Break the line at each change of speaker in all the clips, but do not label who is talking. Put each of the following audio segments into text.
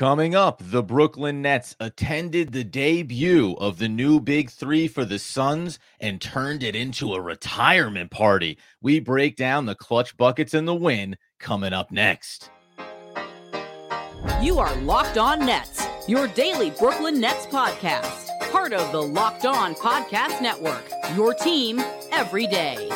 Coming up, the Brooklyn Nets attended the debut of the new Big Three for the Suns and turned it into a retirement party. We break down the clutch buckets and the win coming up next.
You are Locked On Nets, your daily Brooklyn Nets podcast, part of the Locked On Podcast Network, your team every day.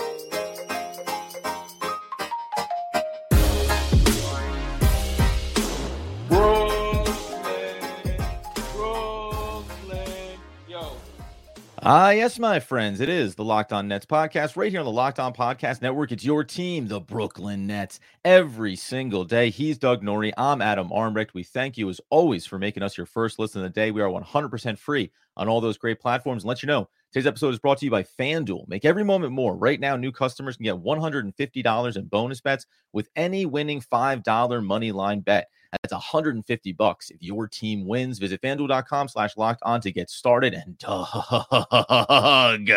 Ah, yes, my friends. It is the Locked On Nets podcast right here on the Locked On Podcast Network. It's your team, the Brooklyn Nets, every single day. He's Doug Norrie. I'm Adam Armbrecht. We thank you, as always, for making us your first listen of the day. We are 100% free on all those great platforms. And let you know, today's episode is brought to you by FanDuel. Make every moment more. Right now, new customers can get $150 in bonus bets with any winning $5 money line bet. That's 150 bucks if your team wins. Visit fanduel.com slash locked on to get started. And Doug,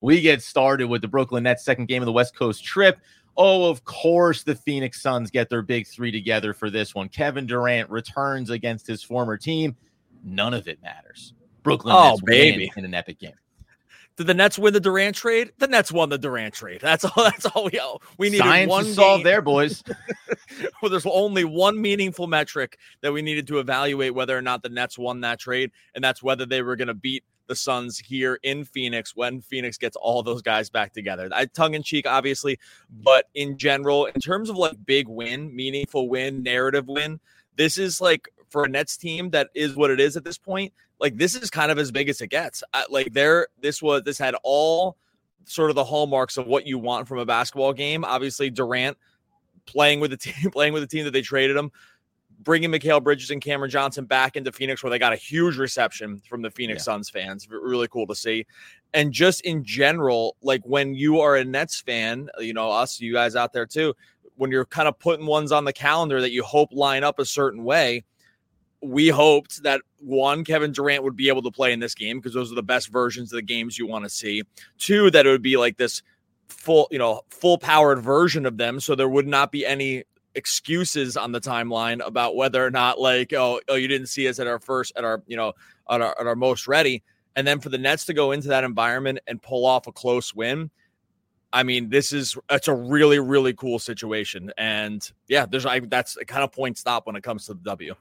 we get started with the Brooklyn Nets second game of the West Coast trip. Oh, of course, the Phoenix Suns get their big three together for this one. Kevin Durant returns against his former team. None of it matters. Brooklyn oh, Nets baby. in an epic game.
Did the Nets win the Durant trade? The Nets won the Durant trade. That's all. That's all we we needed.
Science
one
is solved there, boys.
well, there's only one meaningful metric that we needed to evaluate whether or not the Nets won that trade, and that's whether they were going to beat the Suns here in Phoenix when Phoenix gets all those guys back together. I tongue in cheek, obviously, but in general, in terms of like big win, meaningful win, narrative win, this is like for a Nets team that is what it is at this point like this is kind of as big as it gets. I, like there, this was this had all sort of the hallmarks of what you want from a basketball game. Obviously, Durant playing with the team, playing with the team that they traded him, bringing Mikal Bridges and Cameron Johnson back into Phoenix, where they got a huge reception from the Phoenix yeah. Suns fans. Really cool to see. And just in general, like when you are a Nets fan, you know, us, you guys out there too, when you're kind of putting ones on the calendar that you hope line up a certain way we hoped that one, Kevin Durant would be able to play in this game because those are the best versions of the games you want to see. Two, that it would be like this full, you know, full powered version of them. So there would not be any excuses on the timeline about whether or not like, oh, oh, you didn't see us at our first, at our, you know, at our, at our most ready. And then for the Nets to go into that environment and pull off a close win. I mean, this is it's a really, really cool situation. And yeah, there's I that's a kind of point stop when it comes to the W.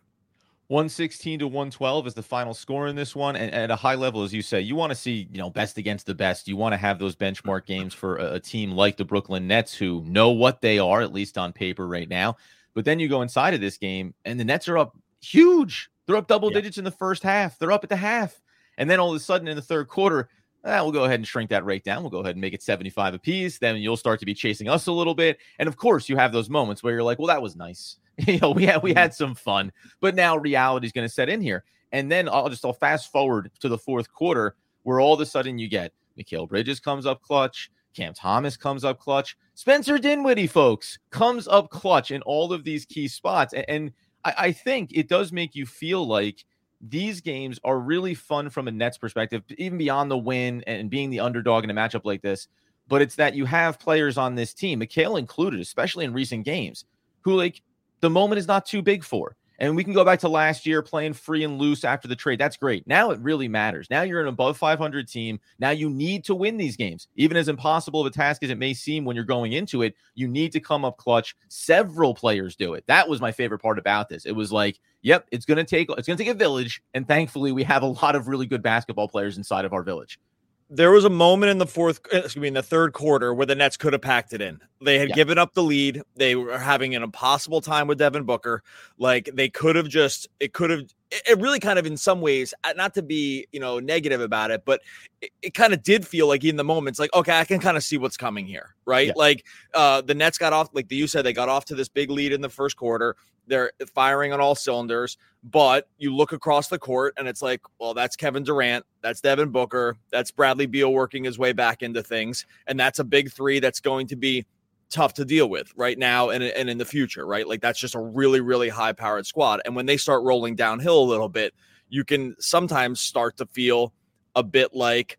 116 to 112 is the final score in this one. And at a high level, as you say, you want to see, you know, best against the best. You want to have those benchmark games for a, a, team like the Brooklyn Nets who know what they are, at least on paper right now. But then you go inside of this game and the Nets are up huge. They're up double yeah. digits in the first half. They're up at the half. And then all of a sudden in the third quarter, eh, we'll go ahead and shrink that rate down. We'll go ahead and make it 75 apiece. Then you'll start to be chasing us a little bit. And of course, you have those moments where you're like, well, that was nice you know, we had we mm-hmm. had some fun, but now reality is going to set in here. And then I'll just I'll fast forward to the fourth quarter where all of a sudden you get Mikal Bridges comes up clutch, Cam Thomas comes up clutch, Spencer Dinwiddie, folks, comes up clutch in all of these key spots. And, and I, I think it does make you feel like these games are really fun from a Nets perspective, even beyond the win and being the underdog in a matchup like this. But it's that you have players on this team, Mikal included, especially in recent games, who like the moment is not too big for. And we can go back to last year playing free and loose after the trade. That's great. Now it really matters. Now you're an above 500 team. Now you need to win these games. Even as impossible of a task as it may seem when you're going into it, you need to come up clutch. Several players do it. That was my favorite part about this. It was like, yep, it's going to take it's going to take a village and thankfully we have a lot of really good basketball players inside of our village
there was a moment in the fourth, excuse me, in the third quarter where the Nets could have packed it in. They had yeah. given up the lead. They were having an impossible time with Devin Booker. Like they could have just, it could have, it really kind of in some ways, uh, not to be, you know, negative about it, but it, it kind of did feel like in the moments, like, okay, I can kind of see what's coming here, right? Yeah. Like uh the Nets got off, like you said, they got off to this big lead in the first quarter. They're firing on all cylinders, but you look across the court and it's like, well, that's Kevin Durant, that's Devin Booker, that's Bradley Beal working his way back into things. And that's a big three that's going to be tough to deal with right now and, and in the future, right? Like that's just a really, really high powered squad. And when they start rolling downhill a little bit, you can sometimes start to feel a bit like,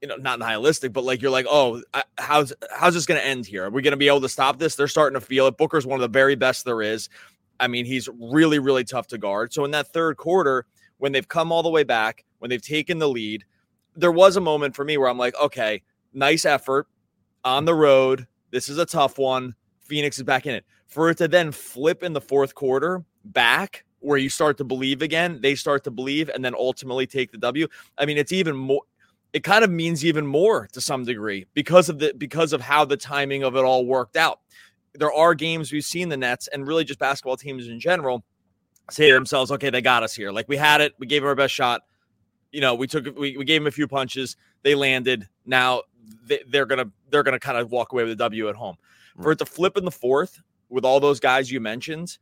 you know, not nihilistic, but like you're like, oh, how's how's this going to end here? Are we going to be able to stop this? They're starting to feel it. Booker's one of the very best there is. I mean, he's really, really tough to guard. So in that third quarter, when they've come all the way back, when they've taken the lead, there was a moment for me where I'm like, okay, nice effort on the road. This is a tough one. Phoenix is back in it. For it to then flip in the fourth quarter back where you start to believe again, they start to believe and then ultimately take the W. I mean, it's even more it kind of means even more to some degree because of the because of how the timing of it all worked out. There are games we've seen the Nets and really just basketball teams in general say to themselves, okay, they got us here. Like we had it, we gave them our best shot. You know, we took we, we gave them a few punches, they landed. Now they, are gonna they're gonna kind of walk away with a W at home. Right. For it to flip in the fourth with all those guys you mentioned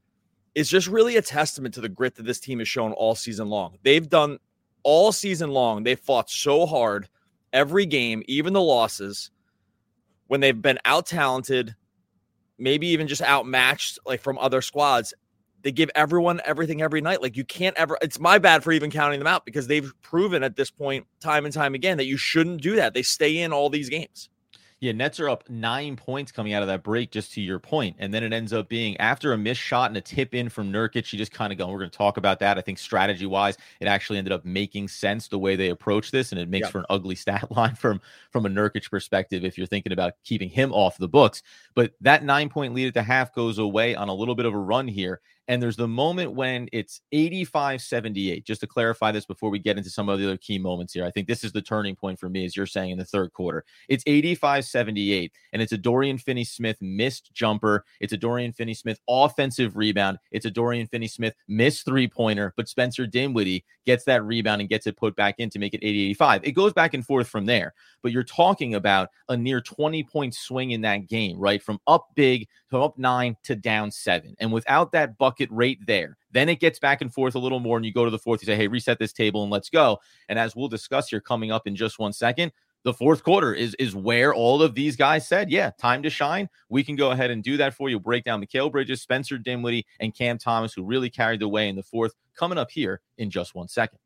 is just really a testament to the grit that this team has shown all season long. They've done all season long, they fought so hard every game, even the losses, when they've been out talented, maybe even just outmatched like from other squads. They give everyone everything every night. Like you can't ever, it's my bad for even counting them out because they've proven at this point, time and time again, that you shouldn't do that. They stay in all these games.
Yeah, Nets are up nine points coming out of that break, just to your point. And then it ends up being after a missed shot and a tip in from Nurkic, you just kind of go, we're going to talk about that. I think strategy wise, it actually ended up making sense the way they approach this. And it makes yep. for an ugly stat line from, from a Nurkic perspective if you're thinking about keeping him off the books. But that nine point lead at the half goes away on a little bit of a run here. And there's the moment when it's 85 78. Just to clarify this before we get into some of the other key moments here, I think this is the turning point for me, as you're saying in the third quarter. It's 85 78, and it's a Dorian Finney Smith missed jumper. It's a Dorian Finney Smith offensive rebound. It's a Dorian Finney Smith missed three pointer, but Spencer Dinwiddie gets that rebound and gets it put back in to make it 80 85. It goes back and forth from there, but you're talking about a near 20 point swing in that game, right? From up big to up nine to down seven. And without that bucket right there. Then it gets back and forth a little more, and you go to the fourth. You say, "Hey, reset this table and let's go." And as we'll discuss here coming up in just one second, the fourth quarter is is where all of these guys said, "Yeah, time to shine." We can go ahead and do that for you. Break down Mikal Bridges, Spencer Dinwiddie, and Cam Thomas, who really carried the way in the fourth. Coming up here in just one second.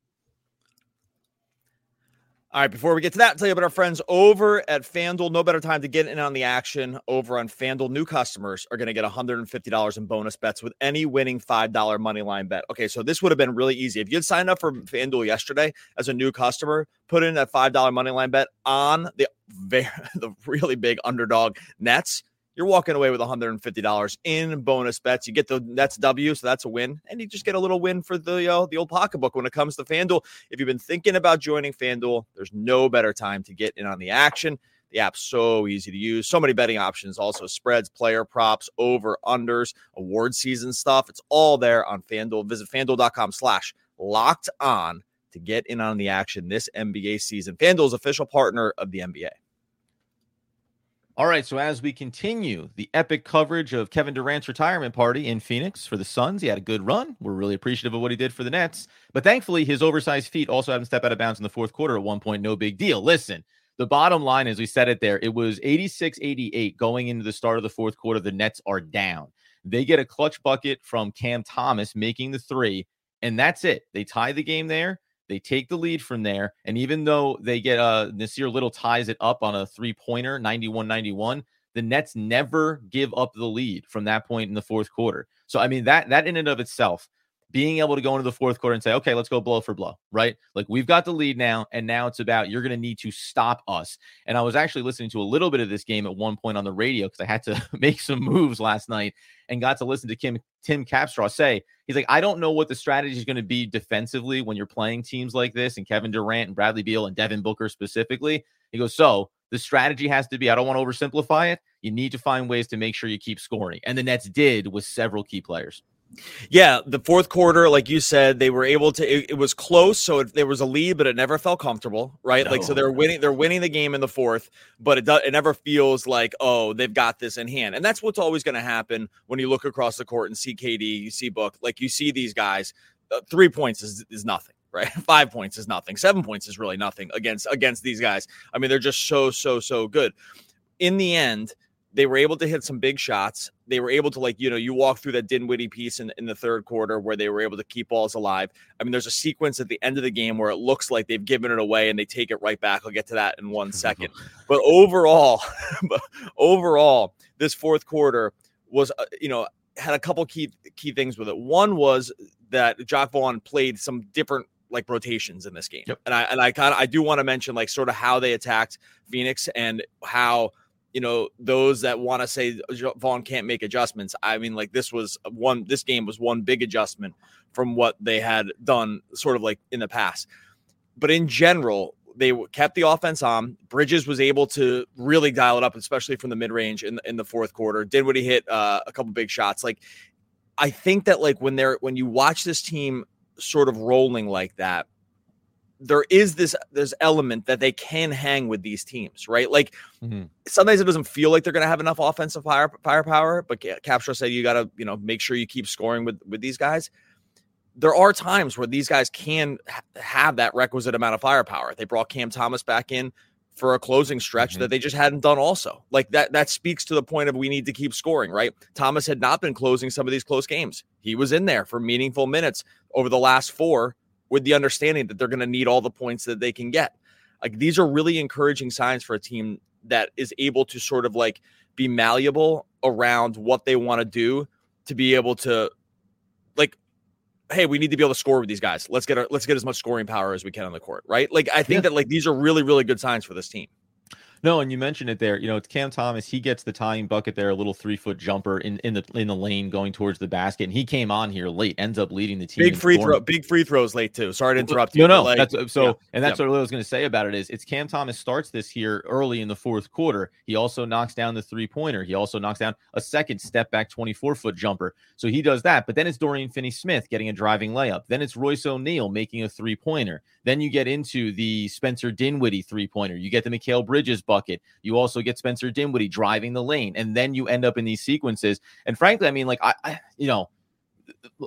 All right, before we get to that, I'll tell you about our friends over at FanDuel. No better time to get in on the action over on FanDuel. New customers are going to get $150 in bonus bets with any winning $5 money line bet. Okay, so this would have been really easy. If you had signed up for FanDuel yesterday as a new customer, put in that $5 money line bet on the very the really big underdog Nets you're walking away with $150 in bonus bets. You get the that's W, so that's a win, and you just get a little win for the uh, the old pocketbook when it comes to FanDuel. If you've been thinking about joining FanDuel, there's no better time to get in on the action. The app's so easy to use. So many betting options, also spreads, player props, over unders, award season stuff. It's all there on FanDuel. Visit FanDuel.com slash locked on to get in on the action this NBA season. FanDuel's official partner of the NBA.
All right, so as we continue the epic coverage of Kevin Durant's retirement party in Phoenix for the Suns, he had a good run. We're really appreciative of what he did for the Nets, but thankfully his oversized feet also had him step out of bounds in the fourth quarter at one point. No big deal. Listen, the bottom line is we said it there. It was 86-88 going into the start of the fourth quarter. The Nets are down. They get a clutch bucket from Cam Thomas making the three, and that's it. They tie the game there. They take the lead from there. And even though they get uh Nassir Little ties it up on a three pointer, 91 91, the Nets never give up the lead from that point in the fourth quarter. So, I mean, that that in and of itself being able to go into the fourth quarter and say, okay, let's go blow for blow, right? Like we've got the lead now, and now it's about you're going to need to stop us. And I was actually listening to a little bit of this game at one point on the radio because I had to make some moves last night and got to listen to Kim, Tim Capstraw say, he's like, I don't know what the strategy is going to be defensively when you're playing teams like this and Kevin Durant and Bradley Beal and Devin Booker specifically. He goes, so the strategy has to be I don't want to oversimplify it. You need to find ways to make sure you keep scoring. And the Nets did with several key players.
Yeah, the fourth quarter, like you said, they were able to. It, it was close, so it, there was a lead, but it never felt comfortable, right? No. Like, so they're winning. They're winning the game in the fourth, but it does. It never feels like, oh, they've got this in hand, and that's what's always going to happen when you look across the court and see KD, you see Book, like you see these guys. Uh, three points is is nothing, right? Five points is nothing. Seven points is really nothing against against these guys. I mean, they're just so so so good. In the end, they were able to hit some big shots. They were able to, like, you know, you walk through that Dinwiddie piece in, in the third quarter where they were able to keep balls alive. I mean, there's a sequence at the end of the game where it looks like they've given it away and they take it right back. I'll get to that in one second. but overall, but overall, this fourth quarter was, uh, you know, had a couple key key things with it. One was that Jacque Vaughn played some different like rotations in this game.
Yep.
And I and I kind of I do want to mention like sort of how they attacked Phoenix and how you know those that want to say Vaughn can't make adjustments. I mean, like this was one. This game was one big adjustment from what they had done, sort of like in the past. But in general, they kept the offense on. Bridges was able to really dial it up, especially from the mid range in in the fourth quarter. Dinwiddie hit uh, a couple big shots. Like I think that like when they're when you watch this team sort of rolling like that, there is this this element that they can hang with these teams, right? Like mm-hmm. sometimes it doesn't feel like they're going to have enough offensive fire, firepower, but Capstraw said you got to you know make sure you keep scoring with with these guys. There are times where these guys can ha- have that requisite amount of firepower. They brought Cam Thomas back in for a closing stretch mm-hmm. that they just hadn't done also. Like that that speaks to the point of we need to keep scoring, right? Thomas had not been closing some of these close games. He was in there for meaningful minutes over the last 4 with the understanding that they're going to need all the points that they can get. Like these are really encouraging signs for a team that is able to sort of like be malleable around what they want to do to be able to like hey we need to be able to score with these guys let's get our, let's get as much scoring power as we can on the court right like i think yeah. that like these are really really good signs for this team
no, and you mentioned it there. You know, it's Cam Thomas. He gets the tying bucket there, a little three foot jumper in, in the in the lane going towards the basket, and he came on here late. Ends up leading the team.
Big free throw, big free throws late too. Sorry to interrupt
you.
No,
no, like, that's uh, so, yeah, and that's yeah. what I was going to say about it is it's Cam Thomas starts this here early in the fourth quarter. He also knocks down the three pointer. He also knocks down a second step back twenty four foot jumper. So he does that, but then it's Dorian Finney Smith getting a driving layup. Then it's Royce O'Neale making a three pointer. Then you get into the Spencer Dinwiddie three pointer. You get the Mikal Bridges bucket. You also get Spencer Dinwiddie driving the lane, and then you end up in these sequences. And frankly, I mean, like I, I you know,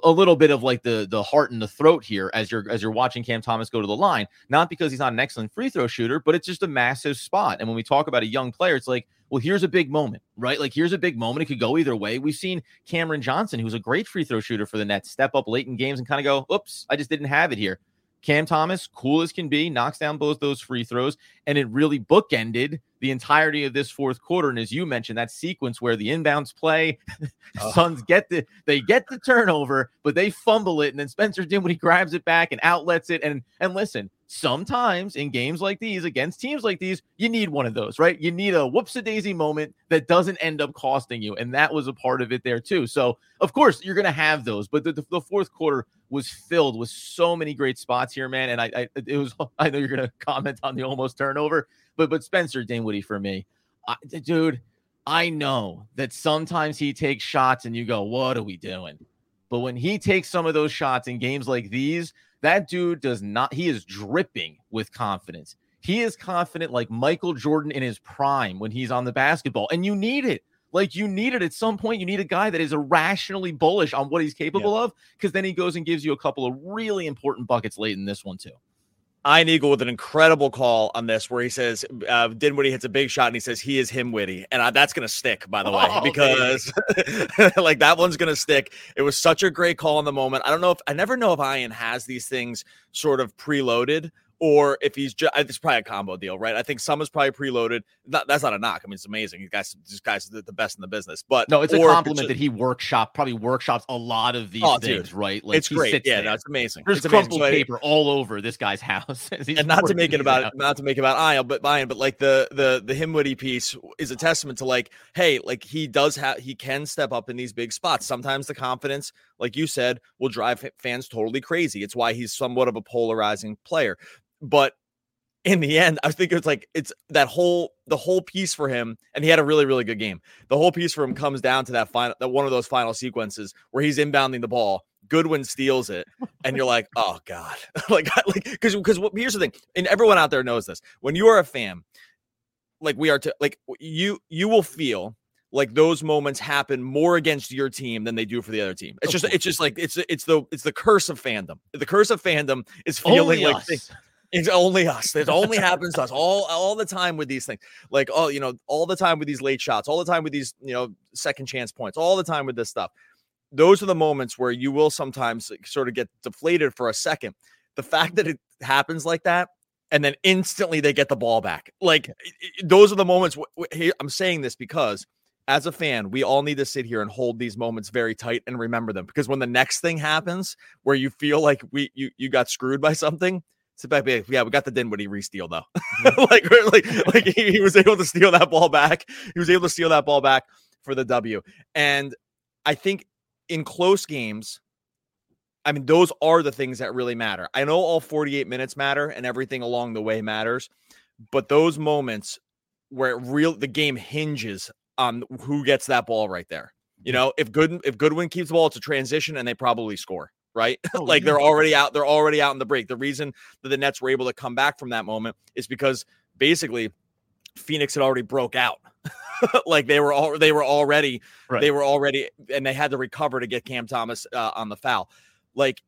a little bit of like the the heart and the throat here as you're as you're watching Cam Thomas go to the line, not because he's not an excellent free throw shooter, but it's just a massive spot. And when we talk about a young player, it's like, well, here's a big moment, right? Like here's a big moment. It could go either way. We've seen Cameron Johnson, who's a great free throw shooter for the Nets, step up late in games and kind of go, oops, I just didn't have it here. Cam Thomas, cool as can be, knocks down both those free throws, and it really bookended the entirety of this fourth quarter. And as you mentioned, that sequence where the inbounds play, oh. Suns get the they get the turnover, but they fumble it, and then Spencer Dinwiddie grabs it back and outlets it. And and listen, sometimes in games like these against teams like these, you need one of those, right? You need a whoops a daisy moment that doesn't end up costing you, and that was a part of it there too. So of course you're gonna have those, but the, the, fourth quarter was filled with so many great spots here, man. And I, I it was I know you're gonna comment on the almost turnover. But but Spencer Dinwiddie for me, I, dude. I know that sometimes he takes shots and you go, "What are we doing?" But when he takes some of those shots in games like these, that dude does not. He is dripping with confidence. He is confident like Michael Jordan in his prime when he's on the basketball, and you need it. Like you need it at some point. You need a guy that is irrationally bullish on what he's capable yeah. of, because then he goes and gives you a couple of really important buckets late in this one too.
Ian Eagle with an incredible call on this where he says uh, Dinwiddie hits a big shot and he says he is him witty. And I, that's going to stick, by the way, oh, because like that one's going to stick. It was such a great call in the moment. I don't know if I never know if Ian has these things sort of preloaded or if he's just it's probably a combo deal, right? I think some is probably preloaded. Not, that's not a knock. I mean, it's amazing. You guys, this guy's the, best in the business. But
no, it's a compliment it's that he workshop probably workshops a lot of these oh, things, dude. right?
Like it's great. Yeah, there. no, it's amazing.
There's
it's
crumpled amazing. paper all over this guy's house.
and not to make it about out. not to make it about Ian, but Ian, but like the the the Himwitty piece is a testament to like, hey, like he does have he can step up in these big spots. Sometimes the confidence, like you said, will drive fans totally crazy. It's why he's somewhat of a polarizing player. But in the end, I think it's like it's that whole the whole piece for him, and he had a really really good game. The whole piece for him comes down to that final that one of those final sequences where he's inbounding the ball. Goodwin steals it, and you're like, oh god, like like because because here's the thing, and everyone out there knows this. When you are a fan, like we are, to like you you will feel like those moments happen more against your team than they do for the other team. It's just it's just like it's it's the it's the curse of fandom. The curse of fandom is feeling Only like. It's only us. It only happens to us all all the time with these things. Like, oh, you know, all the time with these late shots, all the time with these, you know, second chance points, all the time with this stuff. Those are the moments where you will sometimes sort of get deflated for a second. The fact that it happens like that and then instantly they get the ball back. Like those are the moments. I'm saying this because as a fan, we all need to sit here and hold these moments very tight and remember them because when the next thing happens where you feel like we you you got screwed by something, sit back, be like, yeah, we got the Dinwiddie re-steal though. Mm-hmm. like, like, like he, he was able to steal that ball back. He was able to steal that ball back for the W. And I think in close games, I mean, those are the things that really matter. I know all 48 minutes matter and everything along the way matters, but those moments where it real the game hinges on who gets that ball right there. You know, if Good if Goodwin keeps the ball, it's a transition and they probably score, right? Oh, like yeah. they're already out, they're already out in the break. The reason that the Nets were able to come back from that moment is because basically Phoenix had already broke out. like they were all they were already right. they were already and they had to recover to get Cam Thomas uh, on the foul. Like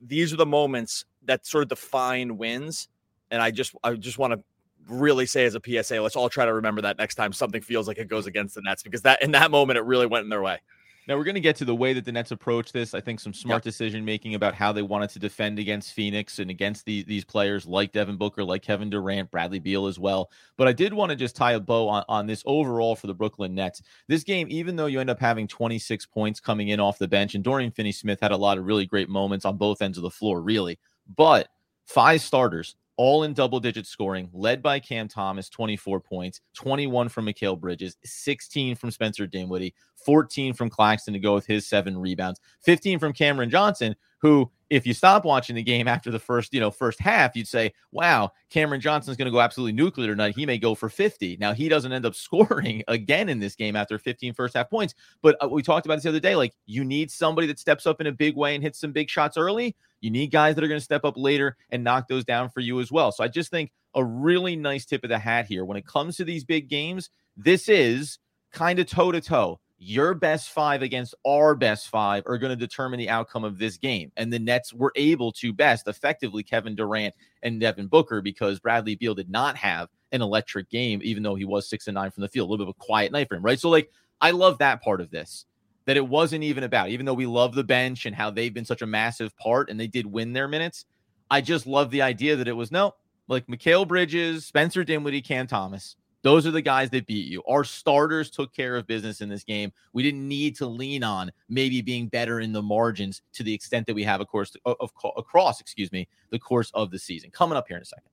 these are the moments that sort of define wins. And I just I just want to really say as a PSA, let's all try to remember that next time something feels like it goes against the Nets because that in that moment it really went in their way.
Now we're going to get to the way that the Nets approach this. I think some smart yep. decision making about how they wanted to defend against Phoenix and against the, these players like Devin Booker, like Kevin Durant, Bradley Beal as well. But I did want to just tie a bow on, on this overall for the Brooklyn Nets. This game, even though you end up having 26 points coming in off the bench, and Dorian Finney Smith had a lot of really great moments on both ends of the floor, really. But five starters, all in double digit scoring, led by Cam Thomas, 24 points, 21 from Mikal Bridges, 16 from Spencer Dinwiddie, 14 from Claxton to go with his seven rebounds, 15 from Cameron Johnson, who, if you stop watching the game after the first, you know, first half, you'd say, wow, Cameron Johnson's going to go absolutely nuclear tonight. He may go for 50. Now, he doesn't end up scoring again in this game after 15 first half points. But uh, we talked about this the other day. Like, you need somebody that steps up in a big way and hits some big shots early. You need guys that are going to step up later and knock those down for you as well. So I just think a really nice tip of the hat here when it comes to these big games. This is kind of toe to toe. Your best five against our best five are going to determine the outcome of this game. And the Nets were able to best effectively Kevin Durant and Devin Booker because Bradley Beal did not have an electric game, even though he was six and nine from the field. A little bit of a quiet night for him, right? So, like, I love that part of this that it wasn't even about, even though we love the bench and how they've been such a massive part and they did win their minutes. I just love the idea that it was no, like Mikal Bridges, Spencer Dinwiddie, Cam Thomas. Those are the guys that beat you. Our starters took care of business in this game. We didn't need to lean on maybe being better in the margins to the extent that we have, of course, of across, excuse me, the course of the season. Coming up here in a second.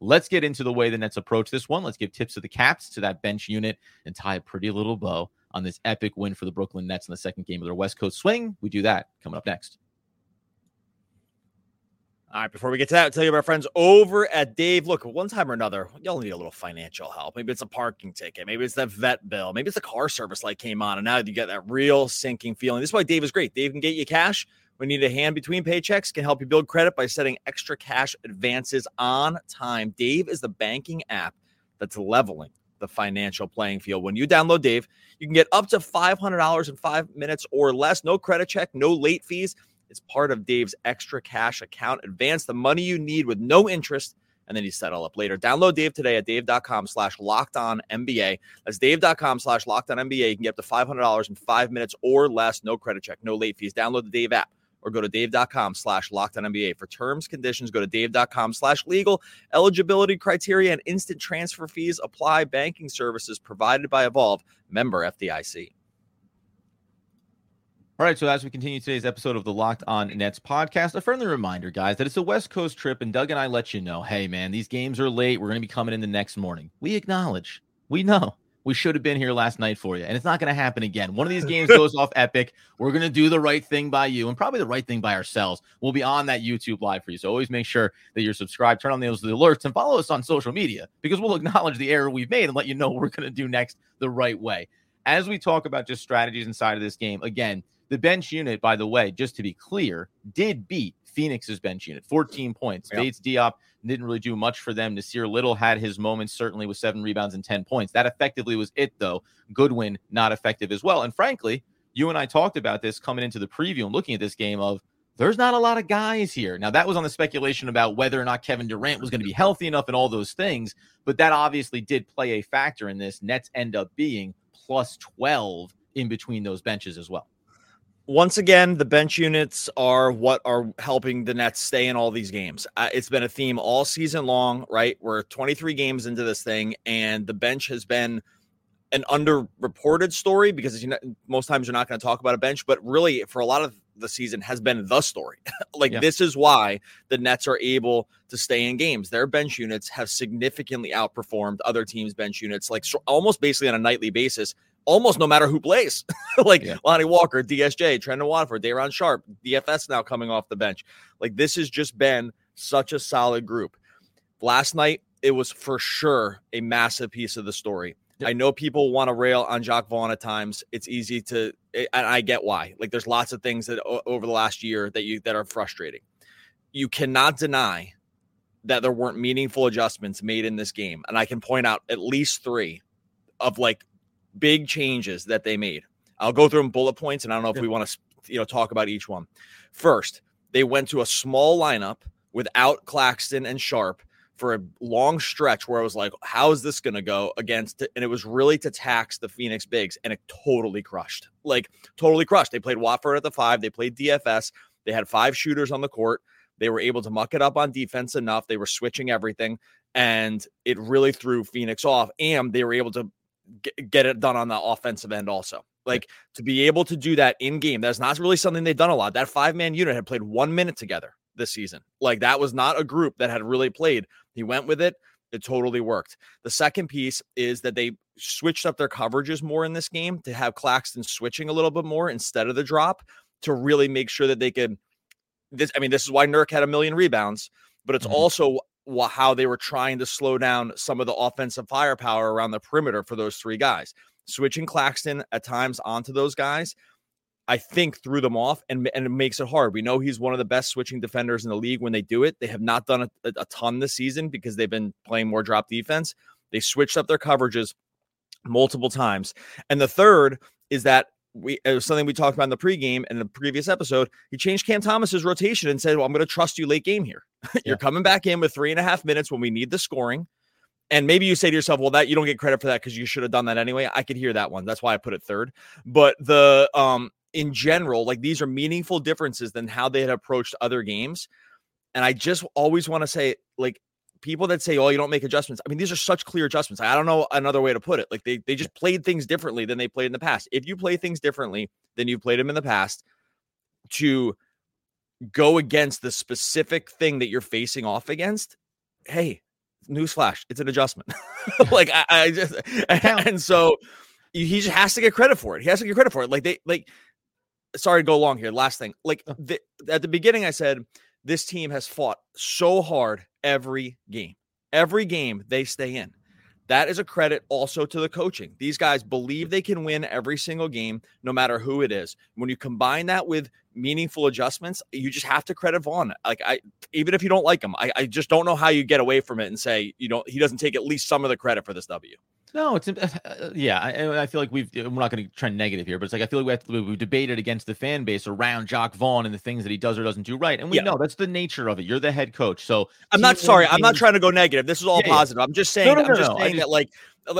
Let's get into the way the Nets approach this one. Let's give tips to the caps to that bench unit and tie a pretty little bow on this epic win for the Brooklyn Nets in the second game of their West Coast swing. We do that coming up next.
All right, before we get to that, I'll tell you about our friends over at Dave. Look, one time or another, y'all need a little financial help. Maybe it's a parking ticket, maybe it's that vet bill, maybe it's the car service light came on, and now you get that real sinking feeling. This is why Dave is great. Dave can get you cash when you need a hand between paychecks, can help you build credit by setting extra cash advances on time. Dave is the banking app that's leveling the financial playing field. When you download Dave, you can get up to $500 in five minutes or less. No credit check, no late fees. It's part of Dave's extra cash account. Advance the money you need with no interest, and then you settle up later. Download Dave today at dave.com slash locked on NBA. That's dave.com slash locked on NBA. You can get up to $500 in five minutes or less. No credit check, no late fees. Download the Dave app or go to dave.com slash locked on NBA. For terms, conditions, go to dave.com slash legal. Eligibility criteria and instant transfer fees apply. Banking services provided by Evolve, member FDIC.
All right, so as we continue today's episode of the Locked On Nets podcast, a friendly reminder, guys, that it's a West Coast trip, and Doug and I let you know, hey, man, these games are late. We're going to be coming in the next morning. We acknowledge, we know we should have been here last night for you. And it's not going to happen again. One of these games goes off epic. We're going to do the right thing by you and probably the right thing by ourselves. We'll be on that YouTube live for you. So always make sure that you're subscribed, turn on those alerts, and follow us on social media because we'll acknowledge the error we've made and let you know what we're going to do next the right way. As we talk about just strategies inside of this game, again, the bench unit, by the way, just to be clear, did beat Phoenix's bench unit, 14 points. Bates Diop didn't really do much for them. Nassir Little had his moments, certainly with seven rebounds and 10 points. That effectively was it, though. Goodwin, not effective as well. And frankly, you and I talked about this coming into the preview and looking at this game of there's not a lot of guys here. Now, that was on the speculation about whether or not Kevin Durant was going to be healthy enough and all those things, but that obviously did play a factor in this. Nets end up being plus 12 in between those benches as well
once again, the bench units are what are helping the Nets stay in all these games. Uh, it's been a theme all season long, right? We're 23 games into this thing, and the bench has been an underreported story because you know, most times you're not going to talk about a bench, but really for a lot of the season has been the story. like yeah. this is why the Nets are able to stay in games. Their bench units have significantly outperformed other teams' bench units, like almost basically on a nightly basis. Almost no matter who plays, like yeah. Lonnie Walker, DSJ, Trendon Watford, Day'Ron Sharpe, DFS now coming off the bench. Like this has just been such a solid group. Last night, it was for sure a massive piece of the story. Yep. I know people want to rail on Jacque Vaughn at times. It's easy to, and I get why. Like, there's lots of things that over the last year that you that are frustrating. You cannot deny that there weren't meaningful adjustments made in this game, and I can point out at least three of like big changes that they made. I'll go through them bullet points, and I don't know if we want to, you know, talk about each one. First, they went to a small lineup without Claxton and Sharpe for a long stretch where I was like, how is this going to go against? And it was really to tax the Phoenix Bigs, and it totally crushed. Like, totally crushed. They played Watford at the five, they played DFS, they had five shooters on the court. They were able to muck it up on defense enough. They were switching everything, and it really threw Phoenix off. And they were able to get it done on the offensive end also. Like to be able to do that in game, that's not really something they've done a lot. That five man unit had played one minute together this season. Like that was not a group that had really played. He went with it. It totally worked. The second piece is that they switched up their coverages more in this game to have Claxton switching a little bit more instead of the drop to really make sure that they could. This, I mean, this is why Nurk had a million rebounds, but it's mm-hmm. also how they were trying to slow down some of the offensive firepower around the perimeter for those three guys. Switching Claxton at times onto those guys I think threw them off and, and it makes it hard. We know he's one of the best switching defenders in the league when they do it. They have not done a, a ton this season because they've been playing more drop defense. They switched up their coverages multiple times. And the third is that we it was something we talked about in the pregame and the previous episode. He changed Cam Thomas's rotation and said, Well, I'm going to trust you late game here. You're yeah. coming back in with three and a half minutes when we need the scoring. And maybe you say to yourself, well, that you don't get credit for that because you should have done that anyway. I could hear that one. That's why I put it third. But the um in general, like these are meaningful differences than how they had approached other games. And I just always want to say, like, people that say, oh, you don't make adjustments. I mean, these are such clear adjustments. I don't know another way to put it. Like, they, they just played things differently than they played in the past. If you play things differently than you played them in the past to go against the specific thing that you're facing off against, hey, newsflash, it's an adjustment. like, I, I just, and so he just has to get credit for it. He has to get credit for it. Like, they, like, sorry to go long here. Last thing, like oh. the, at the beginning, I said this team has fought so hard every game. Every game they stay in. That is a credit also to the coaching. These guys believe they can win every single game, no matter who it is. When you combine that with meaningful adjustments, you just have to credit Vaughn. Like I, even if you don't like him, I, I just don't know how you get away from it and say you know he doesn't take at least some of the credit for this W.
No, it's uh, uh, yeah. I, I, feel like we've we're not going to trend negative here, but it's like I feel like we have to, we've debated against the fan base around Jacque Vaughn and the things that he does or doesn't do right, and we yeah. know that's the nature of it. You're the head coach, so
I'm not sorry. I'm not trying to go negative. This is all yeah, positive. Yeah. I'm just saying. No, no, no, I'm just saying just, that like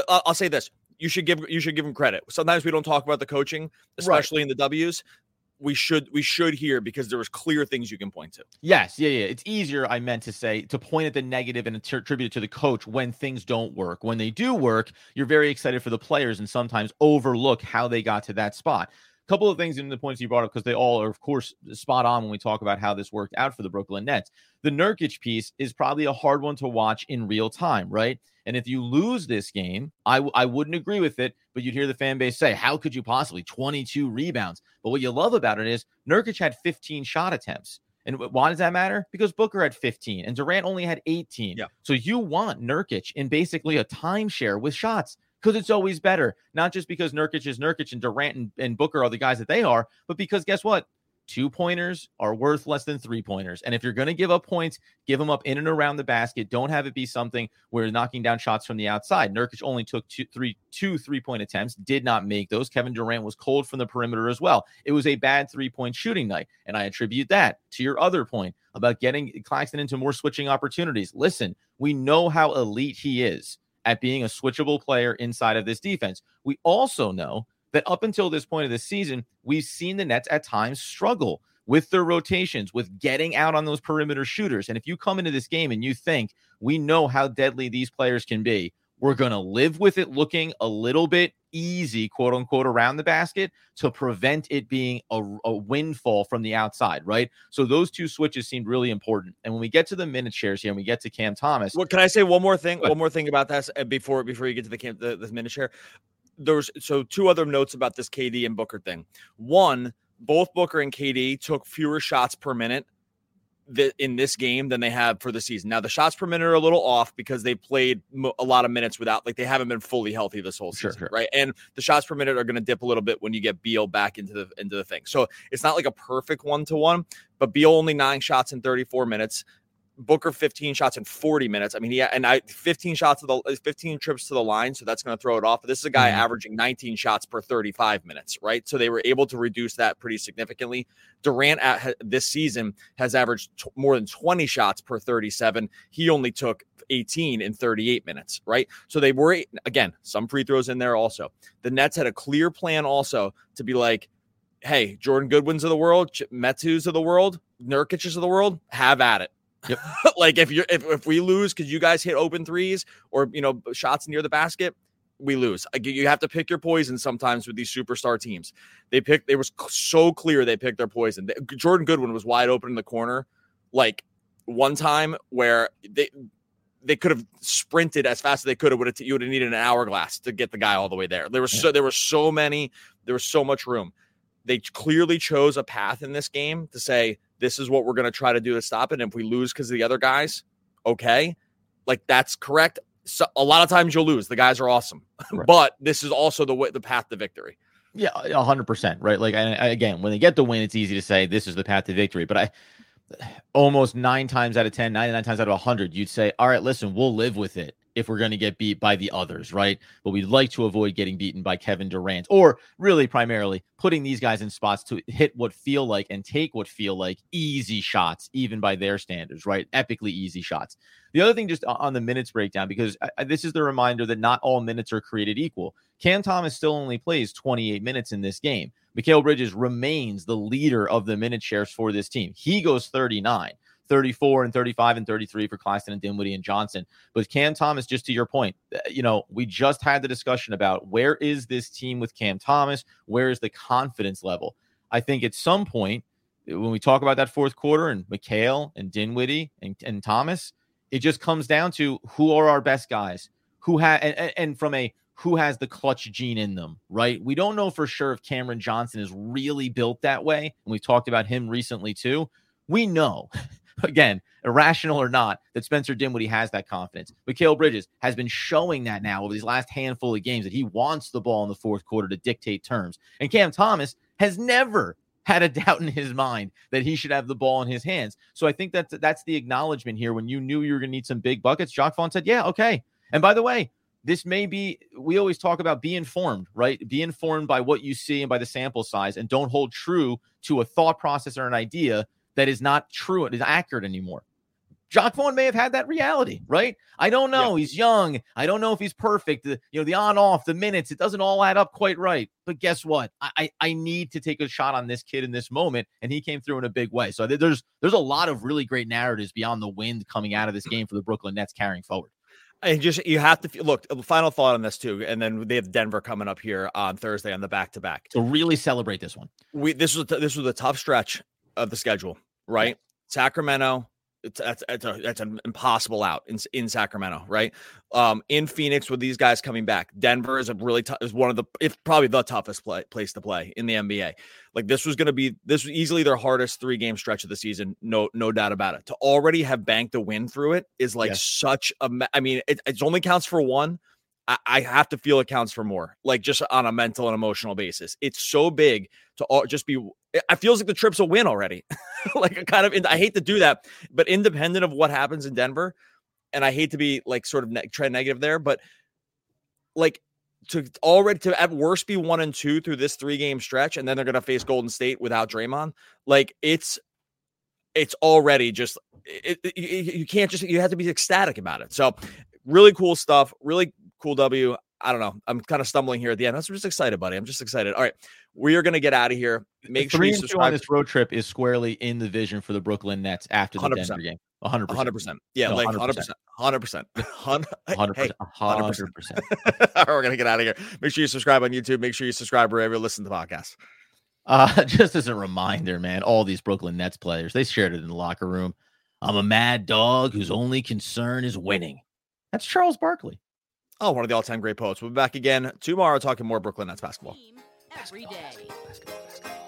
I'll say this. You should give you should give him credit. Sometimes we don't talk about the coaching, especially right. in the W's we should we should hear because there was clear things you can point to.
Yes, yeah, yeah. It's easier, I meant to say, to point at the negative and attribute it to the coach when things don't work. When they do work, you're very excited for the players and sometimes overlook how they got to that spot. Couple of things in the points you brought up because they all are, of course, spot on when we talk about how this worked out for the Brooklyn Nets. The Nurkic piece is probably a hard one to watch in real time, right? And if you lose this game, I w- I wouldn't agree with it, but you'd hear the fan base say, How could you possibly 22 rebounds? But what you love about it is Nurkic had 15 shot attempts. And why does that matter? Because Booker had 15 and Durant only had 18.
Yeah.
So you want Nurkic in basically a timeshare with shots because it's always better. Not just because Nurkic is Nurkic and Durant and, and Booker are the guys that they are, but because guess what? two pointers are worth less than three pointers. And if you're going to give up points, give them up in and around the basket. Don't have it be something where knocking down shots from the outside. Nurkic only took two, three, two three point attempts, did not make those. Kevin Durant was cold from the perimeter as well. It was a bad three point shooting night. And I attribute that to your other point about getting Claxton into more switching opportunities. Listen, we know how elite he is at being a switchable player inside of this defense. We also know that up until this point of the season, we've seen the Nets at times struggle with their rotations, with getting out on those perimeter shooters. And if you come into this game and you think we know how deadly these players can be, We're going to live with it looking a little bit easy, quote unquote, around the basket to prevent it being a, a, windfall from the outside, right? So those two switches seemed really important. And when we get to the minute shares here and we get to Cam Thomas,
what can I say? One more thing. One more thing about that uh, before before you get to the camp the, the minute share. There's so two other notes about this KD and Booker thing. One, both Booker and KD took fewer shots per minute in this game than they have for the season. Now the shots per minute are a little off because they played a lot of minutes without like they haven't been fully healthy this whole season, sure, sure. right? And the shots per minute are going to dip a little bit when you get Beal back into the into the thing. So it's not like a perfect one to one, but Beal only nine shots in 34 minutes. Booker 15 shots in 40 minutes. I mean, yeah, and I 15 shots of the uh, 15 trips to the line, so that's going to throw it off. But this is a guy mm-hmm. averaging 19 shots per 35 minutes, right? So they were able to reduce that pretty significantly. Durant at, this season has averaged t- more than 20 shots per 37. He only took 18 in 38 minutes, right? So they were again some free throws in there also. The Nets had a clear plan also to be like, hey, Jordan Goodwins of the world, Metus of the world, Nurkic's of the world, have at it Yep. like if you're if, if we lose because you guys hit open threes or you know shots near the basket, we lose. You have to pick your poison sometimes with these superstar teams. They picked. It was so clear they picked their poison. Jordan Goodwin was wide open in the corner, like one time where they they could have sprinted as fast as they could have. Would have you would have needed an hourglass to get the guy all the way there. There was so there were so many. There was so much room. They clearly chose a path in this game to say this is what we're going to try to do to stop it. And if we lose because of the other guys, okay, like that's correct. So a lot of times you'll lose. The guys are awesome, right. but this is also the way the path to victory.
Yeah, hundred percent, right? Like, again, when they get the win, it's easy to say this is the path to victory. But I, almost nine times out of 10, 99 times out of 100, you'd say, all right, listen, we'll live with it if we're going to get beat by the others, right? But we'd like to avoid getting beaten by Kevin Durant or really primarily putting these guys in spots to hit what feel like and take what feel like easy shots, even by their standards, right? Epically easy shots. The other thing, just on the minutes breakdown, because I, this is the reminder that not all minutes are created equal. Cam Thomas still only plays 28 minutes in this game. Mikal Bridges remains the leader of the minute shares for this team. He goes 39. 34 and 35 and 33 for Claxton and Dinwiddie and Johnson. But Cam Thomas, just to your point, uh, you know, we just had the discussion about where is this team with Cam Thomas? Where is the confidence level? I think at some point, when we talk about that fourth quarter and Mikal and Dinwiddie and, and Thomas, it just comes down to who are our best guys, who have, and, and from a who has the clutch gene in them, right? We don't know for sure if Cameron Johnson is really built that way. And we talked about him recently too. We know again, irrational or not, that Spencer Dinwiddie has that confidence. Mikal Bridges has been showing that now over these last handful of games that he wants the ball in the fourth quarter to dictate terms. And Cam Thomas has never had a doubt in his mind that he should have the ball in his hands. So I think that that's the acknowledgement here. When you knew you were going to need some big buckets, Jacque Vaughn said, "Yeah, okay." And by the way, this may be we always talk about be informed, right? Be informed by what you see and by the sample size, and don't hold true to a thought process or an idea that is not true, it is accurate anymore. Jacque Vaughn may have had that reality, right? I don't know. Yeah. He's young. I don't know if he's perfect. The, you know, the on off, the minutes, it doesn't all add up quite right. But guess what? I, I need to take a shot on this kid in this moment, and he came through in a big way. So there's there's a lot of really great narratives beyond the wind coming out of this game for the Brooklyn Nets carrying forward.
And just you have to look. Final thought on this too, and then they have Denver coming up here on Thursday on the back to back.
So really celebrate this one.
We this was this was a tough stretch of the schedule right? Yeah. Sacramento, it's that's that's, a, that's an impossible out in in Sacramento, right? Um, in Phoenix with these guys coming back, Denver is a really tough is one of the if probably the toughest play, place to play in the NBA. Like this was going to be this was easily their hardest three game stretch of the season, no no doubt about it. To already have banked a win through it is like such a. I mean, it, it only counts for one. I, I have to feel it counts for more, like just on a mental and emotional basis. It's so big to all, just be. It feels like the trip's a win already. like kind of, I hate to do that, but independent of what happens in Denver, and I hate to be like sort of ne- trend negative there, but like to already to at worst be one and two through this three game stretch, and then they're gonna face Golden State without Draymond. Like it's it's already just it, it, you can't just you have to be ecstatic about it. So really cool stuff. Really cool W. I don't know. I'm kind of stumbling here at the end. I'm just excited, buddy. I'm just excited. All right, we are going to get out of here. Make sure you subscribe.
on this road trip is squarely in the vision for the Brooklyn Nets after the 100%. Denver game. 100%.
100%. Yeah,
No,
like
100%.
100%. 100%. 100%. Hey,
100%. 100%.
All right, we're going to get out of here. Make sure you subscribe on YouTube. Make sure you subscribe wherever you listen to podcasts.
Uh, just as a reminder, man, all these Brooklyn Nets players, they shared it in the locker room. I'm a mad dog whose only concern is winning. That's Charles Barkley.
Oh, one of the all time great poets. We'll be back again tomorrow talking more Brooklyn Nets basketball.
Team every day.
Basketball, basketball.